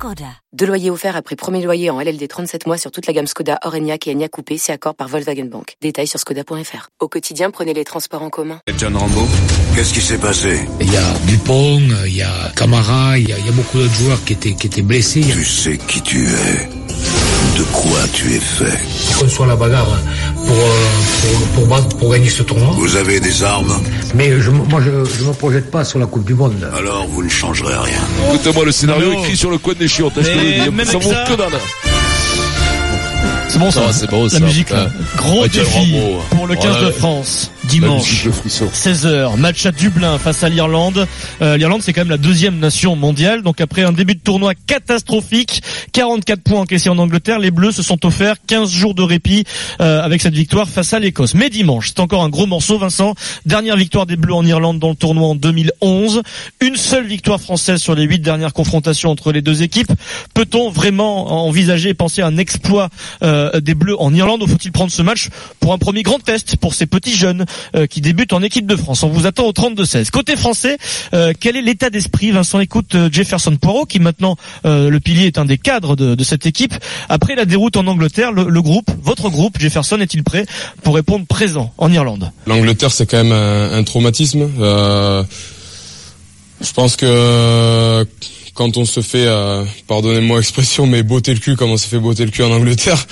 Skoda. Deux loyers offerts après premier loyer en LLD 37 mois sur toute la gamme Skoda, Orenia et Enya Coupé, c'est accord par Volkswagen Bank. Détails sur skoda.fr. Au quotidien, prenez les transports en commun. John Rambo, qu'est-ce qui s'est passé? Il y a Dupont, il y a Camara, il y a, il y a beaucoup d'autres joueurs qui étaient, qui étaient blessés. Tu sais qui tu es, de quoi tu es fait. qu'on soit la bagarre pour, euh, pour, pour, battre- pour gagner ce tournoi. Vous avez des armes, Mais je, moi, je ne me projette pas sur la Coupe du Monde. alors vous ne changerez rien. Écoutez-moi le scénario Non. écrit sur le coin des chiottes. hein, ça vaut que dalle. C'est bon ça. Ah, c'est bon, La ça. musique là. Ouais. Gros défi pour le 15 Ouais. de France. Dimanche. musique, le frisson. 16h, match à Dublin face à l'Irlande. Euh, L'Irlande, c'est quand même la deuxième nation mondiale. Donc après un début de tournoi catastrophique, 44 points encaissés en Angleterre, les Bleus se sont offerts 15 jours de répit euh, avec cette victoire face à l'Écosse. Mais dimanche, c'est encore un gros morceau, Vincent. Dernière victoire des Bleus en Irlande dans le tournoi en 2011. Une seule victoire française sur les huit dernières confrontations entre les deux équipes. Peut-on vraiment envisager et penser à un exploit euh, des Bleus en Irlande? Ou faut-il prendre ce match pour un premier grand test pour ces petits jeunes? Qui débutent en équipe de France On vous attend au 32-16. Côté français, euh, quel est l'état d'esprit Vincent écoute euh, Jefferson Poirot qui maintenant euh, le pilier est un des cadres de, de cette équipe. Après la déroute en Angleterre, le, le groupe, votre groupe, Jefferson est-il prêt pour répondre présent en Irlande? L'Angleterre, c'est quand même un, un traumatisme. Euh, je pense que quand on se fait, euh, pardonnez-moi l'expression, mais botter le cul, comme on s'est fait botter le cul en Angleterre,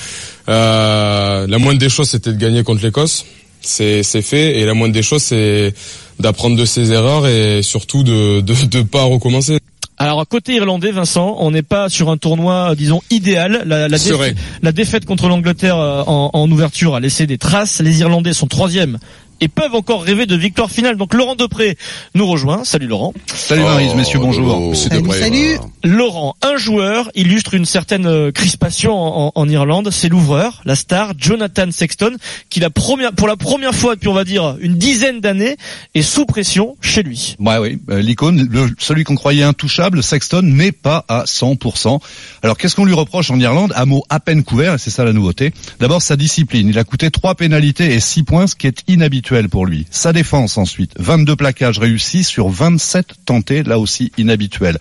euh, la moindre des choses, c'était de gagner contre l'Écosse. C'est c'est fait, et la moindre des choses, c'est d'apprendre de ses erreurs et surtout de de, de pas recommencer. Alors côté irlandais, Vincent, on n'est pas sur un tournoi, disons idéal. La, la, défa- la défaite contre l'Angleterre euh, en, en ouverture a laissé des traces. Les Irlandais sont troisième et peuvent encore rêver de victoire finale. Donc Laurent Depré nous rejoint. Salut Laurent. Salut Marise, messieurs, bonjour. C'est Salut, salut. Laurent, un joueur illustre une certaine euh, crispation en, en Irlande. C'est l'ouvreur, la star Jonathan Sexton, qui la première, pour la première fois depuis on va dire une dizaine d'années est sous pression chez lui. Ouais, oui, euh, l'icône, le- celui qu'on croyait intouchable, Sexton, n'est pas à 100%. Alors qu'est-ce qu'on lui reproche en Irlande? Un mot à peine couvert, et c'est ça la nouveauté. D'abord sa discipline. Il a coûté trois pénalités et 6 points, ce qui est inhabituel pour lui. Sa défense ensuite. 22 plaquages réussis sur 27 tentés, là aussi inhabituel.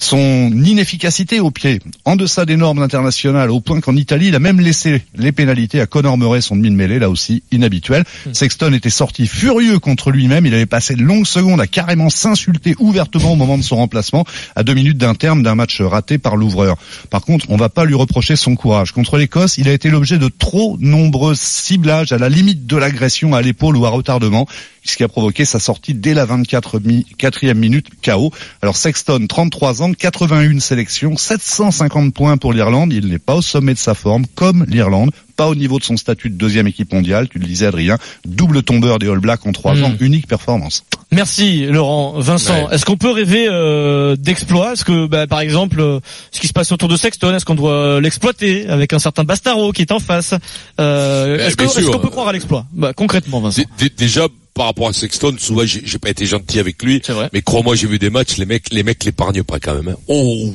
Son inefficacité au pied, en deçà des normes internationales, au point qu'en Italie, il a même laissé les pénalités à Conor Murray, son demi de mêlée, là aussi inhabituel. Sexton était sorti furieux contre lui-même, il avait passé de longues secondes à carrément s'insulter ouvertement au moment de son remplacement, à deux minutes d'un terme d'un match raté par l'ouvreur. Par contre, on va pas lui reprocher son courage. Contre l'Écosse, il a été l'objet de trop nombreux ciblages à la limite de l'agression à l'épaule ou à retardement, ce qui a provoqué sa sortie dès la 24 mi- quatrième minute KO. Alors Sexton, 33 ans, 81 sélections, 750 points pour l'Irlande. Il n'est pas au sommet de sa forme, comme l'Irlande, pas au niveau de son statut de deuxième équipe mondiale. Tu le disais, Adrien, double tombeur des All Blacks en trois Mm. ans, unique performance. Merci Laurent. Vincent, Ouais. est-ce qu'on peut rêver euh, d'exploits? Est-ce que, bah, par exemple, euh, ce qui se passe autour de Sexton, est-ce qu'on doit l'exploiter avec un certain Bastaro qui est en face? Euh, Ben, Est-ce qu'on peut croire à l'exploit? Bah, Concrètement, Vincent. Dé- dé- Déjà, par rapport à Sexton, souvent, j'ai pas été gentil avec lui. Mais crois-moi, j'ai vu des matchs, les mecs, les mecs l'épargnent pas quand même. hein. Oh,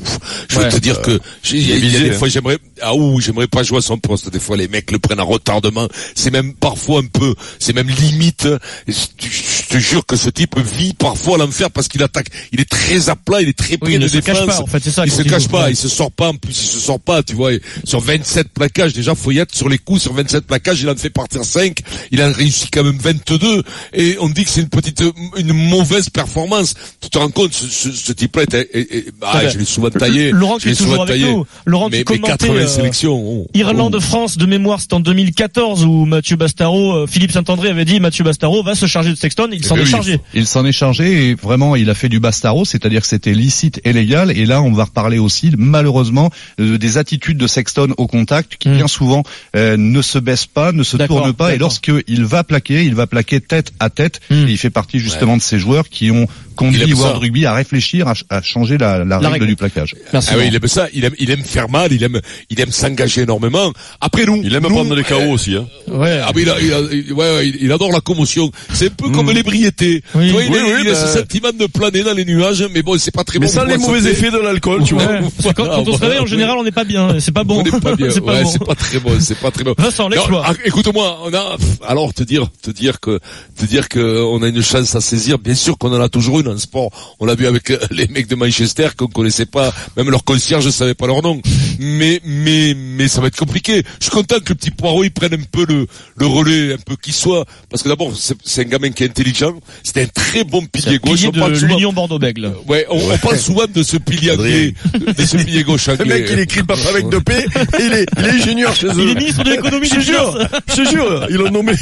je veux te dire que j'ai- il y, a- il y a des fois j'aimerais, ah ouh, j'aimerais pas jouer à son poste. Des fois, les mecs le prennent à retardement. C'est même parfois un peu, c'est même limite. Je te jure que ce type vit parfois à l'enfer parce qu'il attaque. Il est très à plat, il est très près Oui, il de ne se cache défense. pas, en fait, c'est ça. Il se cache joue. pas, Ouais. il se sort pas, en plus il se sort pas, tu vois. Sur 27 plaquages, déjà, faut y être sur les coups, sur 27 plaquages, il en fait partir 5, il en réussit quand même 22, et on dit que c'est une petite, une mauvaise performance. Tu te rends compte, ce, ce, ce type-là est, est- est- bien. je l'ai souvent taillé. Laurent qui est toujours souvent avec taillé. nous. Laurent mais, mais commentait 80 euh, sélections. oh. Irlande-France de mémoire, c'est en 2014 où Mathieu Bastaro, euh, Philippe Saint-André avait dit Mathieu Bastaro va se charger de Sexton. Il s'en Eh est oui, chargé. Il s'en est chargé et vraiment il a fait du bastaro, c'est-à-dire que c'était licite et légal. Et là on va reparler aussi malheureusement euh, des attitudes de Sexton au contact qui Mm. bien souvent euh, ne se baisse pas, ne se D'accord, tourne pas. Et d'accord. lorsqu'il va plaquer, il va plaquer tête à tête. Mm. Et il fait partie justement de ces joueurs qui ont conduit Il aime World. Rugby à réfléchir à, à changer la, la, règle, règle. du plaquage. Merci. Ah oui, il aime ça, il aime, il aime faire mal, il aime, il aime s'engager énormément. Après nous, Il aime nous, prendre des KO euh, aussi, hein. Ouais. Ah mais il, a- il, a- il- ouais, il- il adore la commotion. C'est un peu comme l'ébriété. Oui. Tu vois, il, Oui, a- oui, il a bah. ce sentiment de planer dans les nuages, mais bon, c'est pas très Mais bon. sans pour les la mauvais effets de l'alcool, tu vois. Ouais, quand, quand on se réveille, en général, on n'est pas bien. C'est pas bon. On n'est pas bien. c'est pas ouais, bon. c'est pas très bon, c'est pas très bon. Vincent, l'exploit. Ah, Écoute-moi, on a, alors te dire, te dire que, te dire que on a une chance à saisir. Bien sûr qu'on en a toujours une en sport. On l'a vu avec euh, les mecs de Manchester qu'on connaissait pas, même leur concierge ne savait pas leur nom. Mais, mais, mais ça va être compliqué. Je suis content que le petit Poirot il prenne un peu le, le relais, un peu qu'il soit, parce que d'abord c'est c'est un gamin qui est intelligent. C'était un très bon pilier gauche. Pilier On parle de souvent- l'Union Bordeaux-Bègle. Ouais, on, on parle souvent de ce pilier anglais, de ce pilier gauche Le mec, il écrit le papa avec deux P, et il est, il est ingénieur chez eux. Il est ministre de l'économie Je jure, je jure, ils l'ont nommé,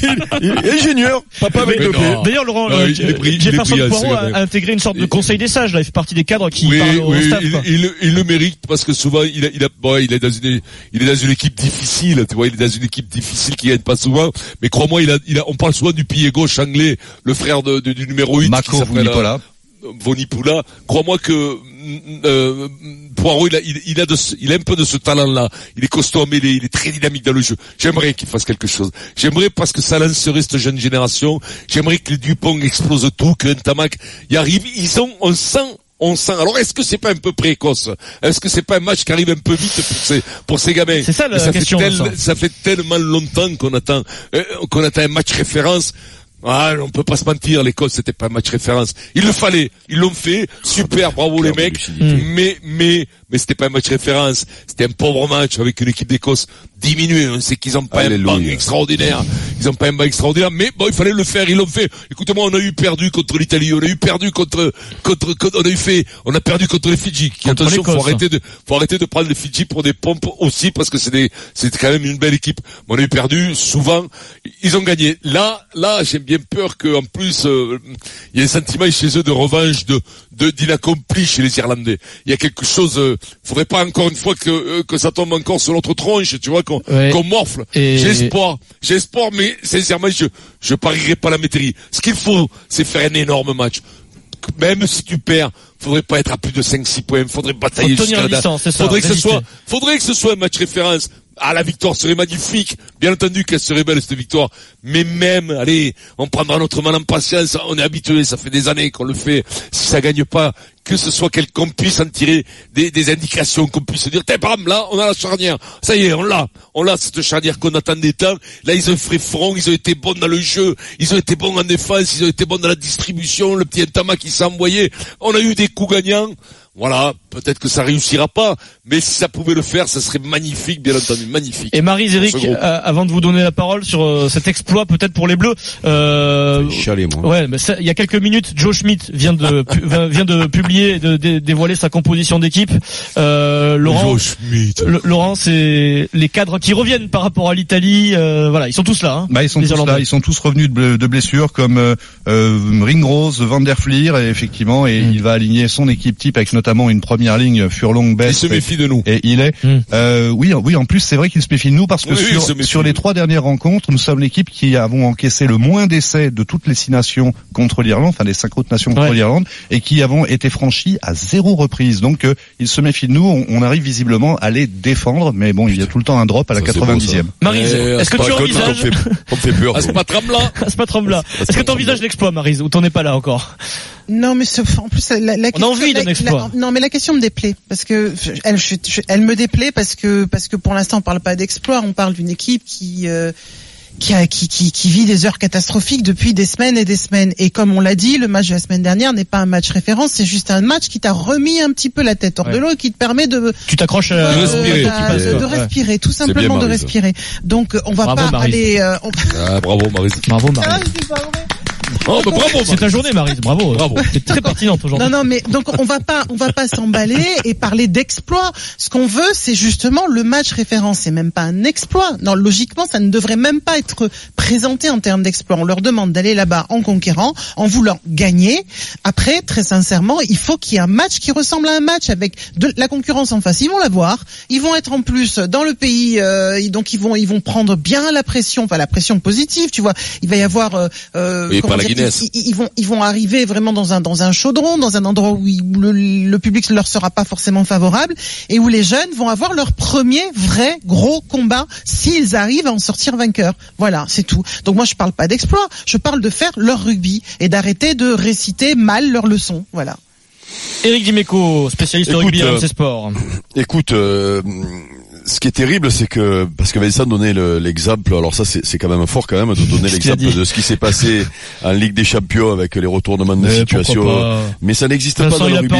il est ingénieur, papa avec deux P. D'ailleurs, Laurent, Non, euh, il est brillant, il est Jefferson brillant, Poirot c'est a, intégré une sorte de conseil des sages. Là, il fait partie des cadres qui oui, parlent au oui, staff. il, le- il le mérite parce que souvent il a, il a, bon, il est dans une, il est dans une équipe difficile, tu vois, il est dans une équipe difficile qui gagne pas souvent. Mais crois-moi, il a, il a, on parle souvent du pilier gauche anglais, le frère de, de- du numéro 8 Mako qui s'appelle Vonipoula. Crois-moi que euh, Poirot, il a, il, il a de il a un peu de ce talent-là. Il est costaud à mêler, il est très dynamique dans le jeu. J'aimerais qu'il fasse quelque chose. J'aimerais parce que ça lancerait cette jeune génération. J'aimerais que le Dupont explose tout, que Ntamak y arrive. Ils ont, on sent on sent. Alors est-ce que c'est pas un peu précoce? Est-ce que c'est pas un match qui arrive un peu vite pour ces pour ces gamins? C'est ça la ça question, Fait tel- ça fait tellement longtemps qu'on attend euh, qu'on attend un match référence. Ah, on peut pas se mentir, l'Écosse c'était pas un match référence. Il le fallait, ils l'ont fait, super, bravo les mecs. Mais mais mais c'était pas un match référence, c'était un pauvre match avec une équipe d'Écosse diminuée. On sait qu'ils ont pas un banc extraordinaire, ils ont pas un banc extraordinaire, mais bon, il fallait le faire, ils l'ont fait. Écoutez-moi, on a eu perdu contre l'Italie, on a eu perdu contre contre, contre- on a eu fait, on a perdu contre les Fidji. Qui, Contre attention, faut arrêter de faut arrêter de prendre les Fidji pour des pompes aussi parce que c'est des c'est quand même une belle équipe. Mais on a eu perdu souvent, ils ont gagné. Là là, j'ai bien peur que en plus euh, il y ait un sentiment chez eux de revanche de d'inaccompli chez les Irlandais. Il y a quelque chose euh, faudrait pas encore une fois que euh, que ça tombe encore sur notre tronche, tu vois qu'on Ouais. qu'on morfle. Et- J'ai espoir, j'ai espoir mais sincèrement je je parierai pas la métairie. Ce qu'il faut, c'est faire un énorme match même si tu perds, faudrait pas être à plus de 5-6 points, faudrait batailler jusqu'à la Faudrait que ce soit, faudrait que ce soit un match référence. Ah, la victoire serait magnifique. Bien entendu qu'elle serait belle, cette victoire. Mais même, allez, on prendra notre mal en patience. On est habitué, ça fait des années qu'on le fait. Si ça gagne pas, que ce soit qu'on puisse en tirer des, des indications, qu'on puisse se dire, t'es bam, là, on a la charnière. Ça y est, on l'a. On l'a, cette charnière qu'on attendait tant. Là, ils ont fait front, ils ont été bons dans le jeu, ils ont été bons en défense, ils ont été bons dans la distribution, le petit Entama qui s'est envoyé. On a eu des coups gagnants. Voilà, peut-être que ça réussira pas, mais si ça pouvait le faire, ça serait magnifique, bien entendu, magnifique. Et Marie groupe. euh, avant de vous donner la parole sur euh, cet exploit peut-être pour les Bleus, euh, Chialez, moi. ouais, mais ça, il y a quelques minutes, Joe Schmidt vient de pu- vient- de publier, et de, dé- dévoiler sa composition d'équipe. Euh, Laurent, Joe Schmidt. Le- Laurent, c'est les cadres qui reviennent par rapport à l'Italie. euh, voilà, ils sont tous là. Hein, Bah, ils sont tous Irlandais. là, ils sont tous revenus de, de blessures comme euh, euh, Ringrose, Van der Fleer, et effectivement, et Mm. il va aligner son équipe type avec notamment une première ligne Furlong, Il Best se méfie de nous. et il est. Mm. Euh, oui, oui. En plus, c'est vrai qu'il se méfie de nous parce que Oui, il sur, sur les trois dernières rencontres, nous sommes l'équipe qui avons encaissé le moins d'essais de toutes les six nations contre l'Irlande, enfin les cinq autres nations contre Ouais. l'Irlande, et qui avons été franchis à zéro reprise. Donc, euh, il se méfie de nous. On, on arrive visiblement à les défendre, mais bon, il y a tout le temps un drop à la Ça, c'est beau, 90e. Maryse, Eh, est-ce que tu envisages on fait peur. Ah, c'est pas. Est-ce que tu envisages l'exploit, Maryse, ou t'en es pas là encore? Non, mais ce- en plus, la, la On a question, envie d'un la- exploit. la- non, mais la question me déplaît parce que elle, je- je- elle me déplaît parce que parce que pour l'instant, on parle pas d'exploit, on parle d'une équipe qui euh, qui, a, qui, qui, qui vit des heures catastrophiques depuis des semaines et des semaines. Et comme on l'a dit, le match de la semaine dernière n'est pas un match référence, c'est juste un match qui t'a remis un petit peu la tête hors Ouais. de l'eau et qui te permet de Tu t'accroches à euh, respirer, de- de, de quoi. Ouais. respirer, tout bien, simplement de respirer. Donc, on va Bravo, pas Maryse. aller. euh, on- Ah, bravo, Marise. Bravo, Ah, Oh, bah, bravo, C'est ta journée, Maryse. Bravo. Bravo. C'est très pertinente aujourd'hui. Non, non, mais donc on va pas, on va pas s'emballer et parler d'exploit. Ce qu'on veut, c'est justement le match référence. C'est même pas un exploit. Non, logiquement, ça ne devrait même pas être présenté en termes d'exploit. On leur demande d'aller là-bas en conquérant, en voulant gagner. Après, très sincèrement, il faut qu'il y ait un match qui ressemble à un match avec de la concurrence en face. Ils vont la voir. Ils vont être en plus dans le pays, euh, donc ils vont, ils vont prendre bien la pression, enfin la pression positive. Tu vois, il va y avoir. Euh, euh, Oui, comment par La dire, Guinness. ils, ils- ils vont ils vont arriver vraiment dans un dans un chaudron, dans un endroit où, le, le public leur sera pas forcément favorable et où les jeunes vont avoir leur premier vrai gros combat s'ils arrivent à en sortir vainqueurs. Voilà, c'est tout. Donc moi je parle pas d'exploit, je parle de faire leur rugby et d'arrêter de réciter mal leurs leçons. Voilà. Eric Dimeco, spécialiste Écoute, rugby euh, RMC Sport. Écoute, euh, ce qui est terrible, c'est que parce que Vincent donnait le- l'exemple. Alors ça, c'est quand même fort quand même de donner l'exemple de ce qui s'est passé en Ligue des Champions avec les retournements de Mais situation. Mais ça n'existe pas dans le rugby.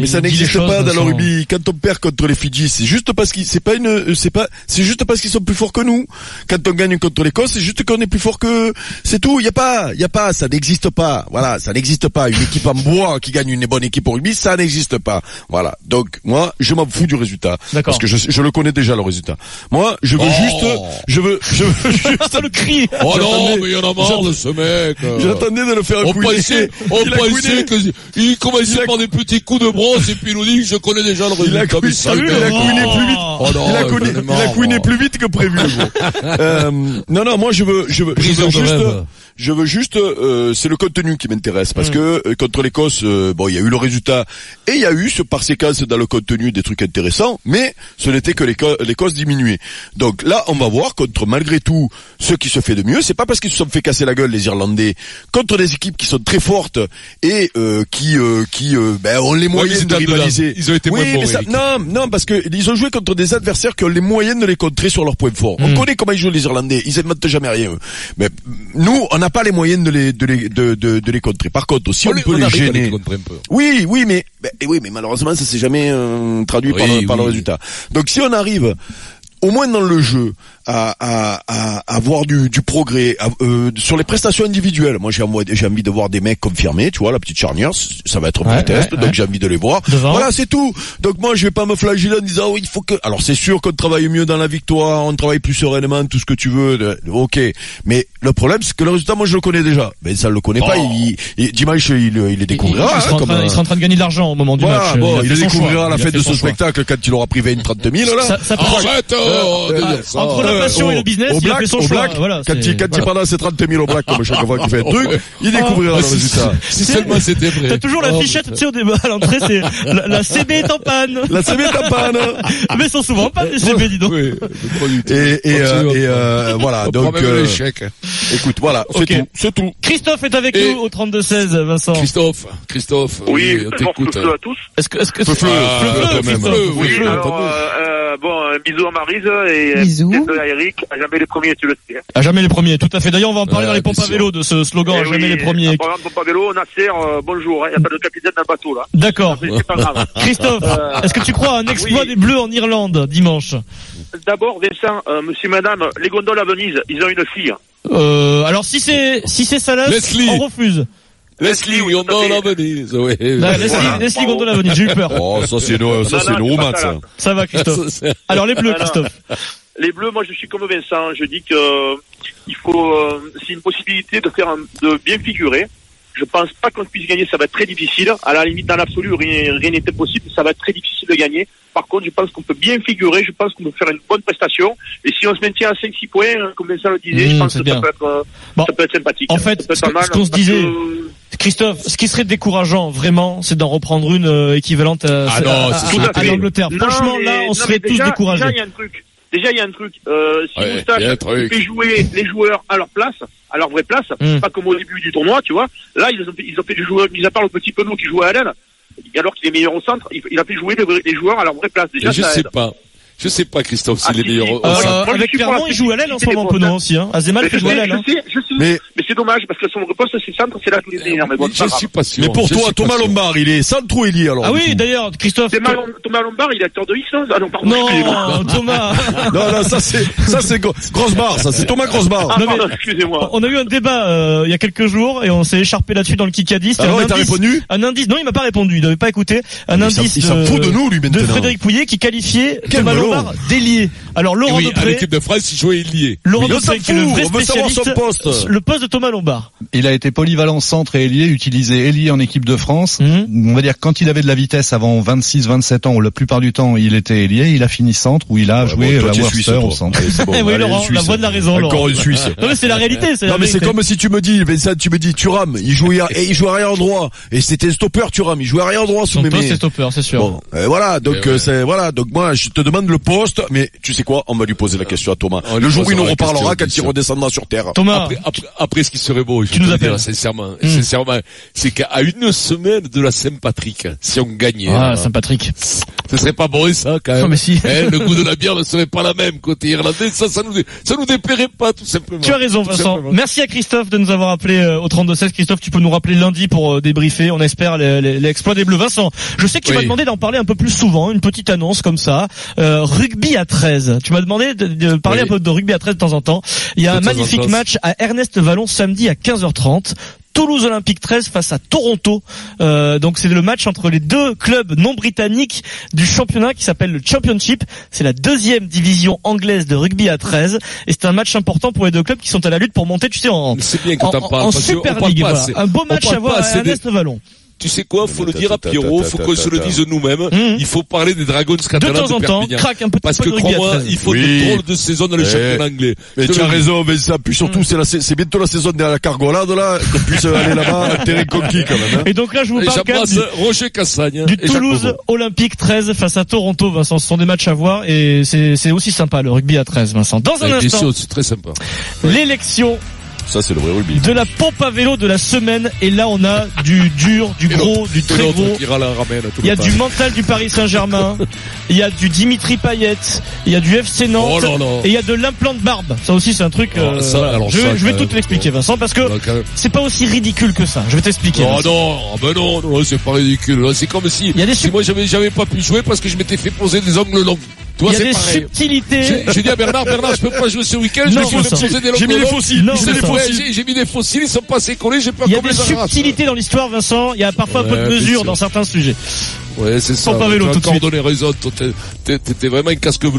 Mais ça les n'existe pas dans le rugby. Quand on perd contre les Fidji, c'est juste parce qu'ils, c'est pas une, c'est pas, c'est juste parce qu'ils sont plus forts que nous. Quand on gagne contre l'Écosse, c'est juste qu'on est plus fort que, c'est tout. Il y a pas, il y a pas, ça n'existe pas. Voilà, ça n'existe pas. Une équipe en bois qui gagne une bonne équipe au rugby, ça n'existe pas. Voilà. Donc moi, je m'en fous du résultat parce que je, je le connais déjà le résultat. Moi, je veux Oh. juste, je veux, je veux juste. le cri. Oh non, mais il y en a marre de ce mec. J'attendais de le faire On couiner. pensait, on Il a pensait que, il commençait par des petits coups de brosse et puis il nous dit, je connais déjà le Il a résultat. mais ça, il a couiné plus vite. Oh non, il a couiné, il a couiné plus vite que prévu. euh, non, non, moi je veux, je veux, je veux juste. Je veux juste, euh, c'est le contenu qui m'intéresse parce que euh, contre l'Écosse, euh, bon, il y a eu le résultat et il y a eu ce par séquence dans le contenu des trucs intéressants, mais ce n'était que l'Éco- l'Écosse diminuée. Donc là, on va voir contre malgré tout ce qui se fait de mieux. C'est pas parce qu'ils se sont fait casser la gueule les Irlandais contre des équipes qui sont très fortes et euh, qui, euh, qui, euh, ben, ont les Ouais, moyens ils de rivaliser. Ils ont été oui, moins bons, ça, non, non, parce que ils ont joué contre des adversaires qui ont les moyens de les contrer sur leurs points forts. On Mm. connaît comment ils jouent les Irlandais. Ils inventent jamais rien. eux. Mais nous, on n'a pas les moyens de les, de les, de, de, de les contrer. Par contre, si on, peut les gêner. les. Oui, oui, mais eh oui, mais malheureusement, ça s'est jamais euh, traduit par, le, par le résultat. Donc, si on arrive au moins dans le jeu, à, à, à, à voir du, du progrès à- euh, sur les prestations individuelles. Moi, j'ai envie, de voir des mecs confirmés, tu vois, la petite charnière, ça va être un Ouais, test, ouais, donc ouais. j'ai envie de les voir. Devant. Voilà, c'est tout. Donc moi, je vais pas me flageller en disant, oh, il faut que. Alors c'est sûr qu'on travaille mieux dans la victoire, on travaille plus sereinement, tout ce que tu veux. Ok, mais le problème, c'est que le résultat, moi, je le connais déjà. Mais ça, le connaît pas. Il, il- dimanche, il, il les découvrira. il, hein, sera en comme, train, il euh, sera en train de gagner de l'argent au moment du voilà, match. bon, il, fait le son découvrira à la Il fait de ce choix. spectacle quand il aura pris 20 30 000 là. Ça, ça peut- Arrête, euh, entre la passion et le business, au il a black, fait son au choix. black, Voilà, quand c'est- il, quand il voilà. prendra ses 30 000 au black, comme chaque fois qu'il fait un truc, il découvrira Ah, le si- résultat. Si seulement c'était vrai. T'as toujours la Oh, fichette, putain. tu sais, au débat, à l'entrée, c'est la, la CB est en panne. La CB est en panne. Mais ils sont souvent en panne, les CB, dis donc. Oui, pas du tout. Et, et, euh, et euh, voilà, donc euh, l'échec. écoute, voilà, c'est tout, c'est tout. Christophe est avec Et- nous au 32-16, Vincent. Christophe, Christophe. Oui, on t'écoute. à tous. Est-ce que, est-ce que, Ah, Bon, un bisou à Marise et bisou à Eric. À jamais les premiers, tu le sais. À jamais les premiers, tout à fait. D'ailleurs, on va en parler Ouais, dans les pompes à vélo de ce slogan, à Eh jamais oui, les premiers. En parlant de pompe à vélo, Nasser, euh, bonjour. Il n'y a pas de capitaine le bateau, là. D'accord. C'est pas grave. Christophe, Euh, est-ce que tu crois à un exploit oui. des Bleus en Irlande dimanche? D'abord, Vincent, euh, monsieur, madame, les gondoles à Venise, ils ont une fille. euh, Alors si c'est si c'est Salas, Leslie. on refuse. Leslie, oui, on donne la Venise, oui. Là, Leslie. Leslie. Gondola Venise, j'ai eu peur. Oh, ça c'est une, ça Non, c'est non, une romance. ça, ça. va, Christophe. Alors les Bleus. Christophe. Les bleus, moi, je suis comme Vincent. Je dis que euh, il faut, euh, c'est une possibilité de faire, un- de bien figurer. Je pense pas qu'on puisse gagner, ça va être très difficile. À la limite, dans l'absolu, rien rien n'est impossible, ça va être très difficile de gagner. Par contre, je pense qu'on peut bien figurer, je pense qu'on peut faire une bonne prestation. Et si on se maintient à 5-6 points, euh, comme Vincent le disait, Mmh, je pense c'est que ça peut être, euh, Bon. ça peut être sympathique. En fait, Ça peut être ce mal, ce qu'on se disait- que- Christophe, ce qui serait décourageant, vraiment, c'est d'en reprendre une euh, équivalente à, Ah non, à- c'est à- sûr à, que- l'Angleterre. Franchement, là, on non, serait tous découragés. Déjà, il y a un truc. Déjà, il y a un truc. Euh, si Ouais, Moustache un truc. fait jouer les joueurs à leur place, à leur vraie place, Mm. pas comme au début du tournoi, tu vois. Là, ils ont fait, ils ont fait des joueurs, mis à part le petit penaud qui jouait à l'aile, alors qu'il est meilleur au centre, il, il a fait jouer les, vrais- les joueurs à leur vraie place. Déjà, je ça sais aide. pas. Je sais pas, Christophe, Ah, s'il est si, meilleur Euh, Clermont, la il joue à l'aile en ce moment, Penaud postes. aussi. Hein. Fait jouer à l'aile. Hein. je sais. Mais- Mais, c'est dommage parce que son reposte c'est centre, c'est là est meilleur. Mais bon, Je suis pas sûr. Mais pour Je toi, Thomas. Lombard, il est centre ou ailier alors Ah oui, d'ailleurs, Christophe. Thomas, Lom- Thomas Lombard, il est acteur de X, hein Ah non, pardon. Non, Thomas. Non, non, ça c'est, ça c'est gros- grosse barre, ça c'est Thomas grosse barre. Ah, Non, mais- pardon, excusez-moi. On a eu un débat euh, il y a quelques jours et on s'est écharpé là-dessus dans le Kikadi. C'était Alors, un il t'a indice- répondu Un indice. Non, il m'a pas répondu. Il n'avait pas écouté. Un indice il s'en de, fout de nous, lui, de maintenant. Frédéric Pouillet qui qualifiait Thomas. Lombard d'ailier. Alors Laurent Oui, à Depré, l'équipe de France, il jouait lié. Laurent Depré s'en qui est le vrai on veut savoir son spécialiste. Poste. le poste de Thomas Lombard. Il a été polyvalent centre et ailier, utilisé ailier en équipe de France. Mhm. On va dire quand il avait de la vitesse avant 26-27 ans, ou la plupart du temps il était ailier, il a fini centre où il a Ouais, joué bon, toi, es Worcester suisse, au centre. Allez, c'est bon, oui, allez, Laurent, Suisse. la voix de la raison. Encore une Suisse. Non, mais c'est la réalité. c'est la Non mais c'est comme si tu me dis, Vincent, tu me dis Thuram, il jouait à- et il jouait arrière droit et c'était stopper Thuram, il jouait arrière droit sous mes mains. c'est stopper, c'est sûr. Bon, voilà, donc Eh ouais. euh, c'est voilà, donc moi je te demande le poste, mais tu sais quoi, on va lui poser la question à Thomas. On lui le jour où il nous la reparlera quand il redescendra sur terre. Thomas, Après, après, après, ce qui serait beau, je Tu nous dire appelles. sincèrement, Hmm. sincèrement, c'est qu'à une semaine de la Saint-Patrick, si on gagnait, ah, là, Saint-Patrick. ce serait pas bon ça quand même. Non, mais si. Eh, le goût de la bière ne serait pas la même côté irlandais, ça, ça nous, ça nous déplairait pas tout simplement. Tu as raison, Tout Vincent. simplement. Merci à Christophe de nous avoir appelé euh, au 32-16. Christophe, tu peux nous rappeler lundi pour euh, débriefer. On espère l'exploit des Bleus. Vincent, je sais que tu Oui. m'as demandé d'en parler un peu plus souvent. Une petite annonce comme ça. Euh, rugby à 13. Tu m'as demandé de, de parler Oui. un peu de rugby à 13 de temps en temps. Il y a De un magnifique match à Ernest Vallon samedi à 15h30. Toulouse Olympique 13 face à Toronto. Euh, donc c'est le match entre les deux clubs non britanniques du championnat qui s'appelle le Championship. C'est la deuxième division anglaise de rugby à 13 et c'est un match important pour les deux clubs qui sont à la lutte pour monter, tu sais, en, bien en, en qu'on Super League. voilà. Un beau match à voir à assez des- Vallon. Tu sais quoi, faut le dire à Pierrot, faut qu'on se le dise nous-mêmes. Mhm. Il faut parler des Dragons De catalans temps en de temps, Perpignan. craque un petit Parce peu que de crois-moi, 13. il faut Oui. de drôles de saison dans le Eh, championnat anglais. Mais tu as raison, Vincent. Puis surtout, c'est la, c'est bientôt la saison de la cargolade là, qu'on puisse aller là-bas, terrain conquis quand même. Hein. Et donc là, je vous Et parle quand même J'embrasse du, Roger Cassagne. du Jacques Toulouse. Olympique 13 face à Toronto, Vincent. Ce sont des matchs à voir et c'est c'est aussi sympa le rugby à 13, Vincent. Dans un instant, c'est très sympa. l'élection Ça, c'est le vrai rugby. de la pompe à vélo de la semaine. Et là, on a du dur, du Et gros, du très gros. qui la ramène tout Il y a du mental du Paris Saint-Germain. Il y a du Dimitri Payet. Il y a du FC Nantes. Oh là là. Et il y a de l'implant de barbe. Ça aussi, c'est un truc. Oh, euh, ça, voilà. alors je, ça, je vais tout même. l'expliquer, Vincent, parce que c'est pas aussi ridicule que ça. Je vais t'expliquer. Oh non, ben non, non, c'est pas ridicule. C'est comme si, Il y a des si moi j'avais, j'avais pas pu jouer parce que je m'étais fait poser des ongles longs. Toi, Il y a des pareil. subtilités. J'ai dit à Bernard, Bernard, je peux pas jouer ce week-end, je des J'ai mis les longs. fossiles. J'ai mis les fossiles. des fossiles, ils sont pas assez collés, j'ai pas Il y a des les subtilités dans l'histoire, Vincent. Il y a parfois un peu de mesure dans certains sujets. Ouais, c'est ça. À vélo, tout de suite. donné raison. toi, t'es- t'es- T'étais vraiment un casque bleu.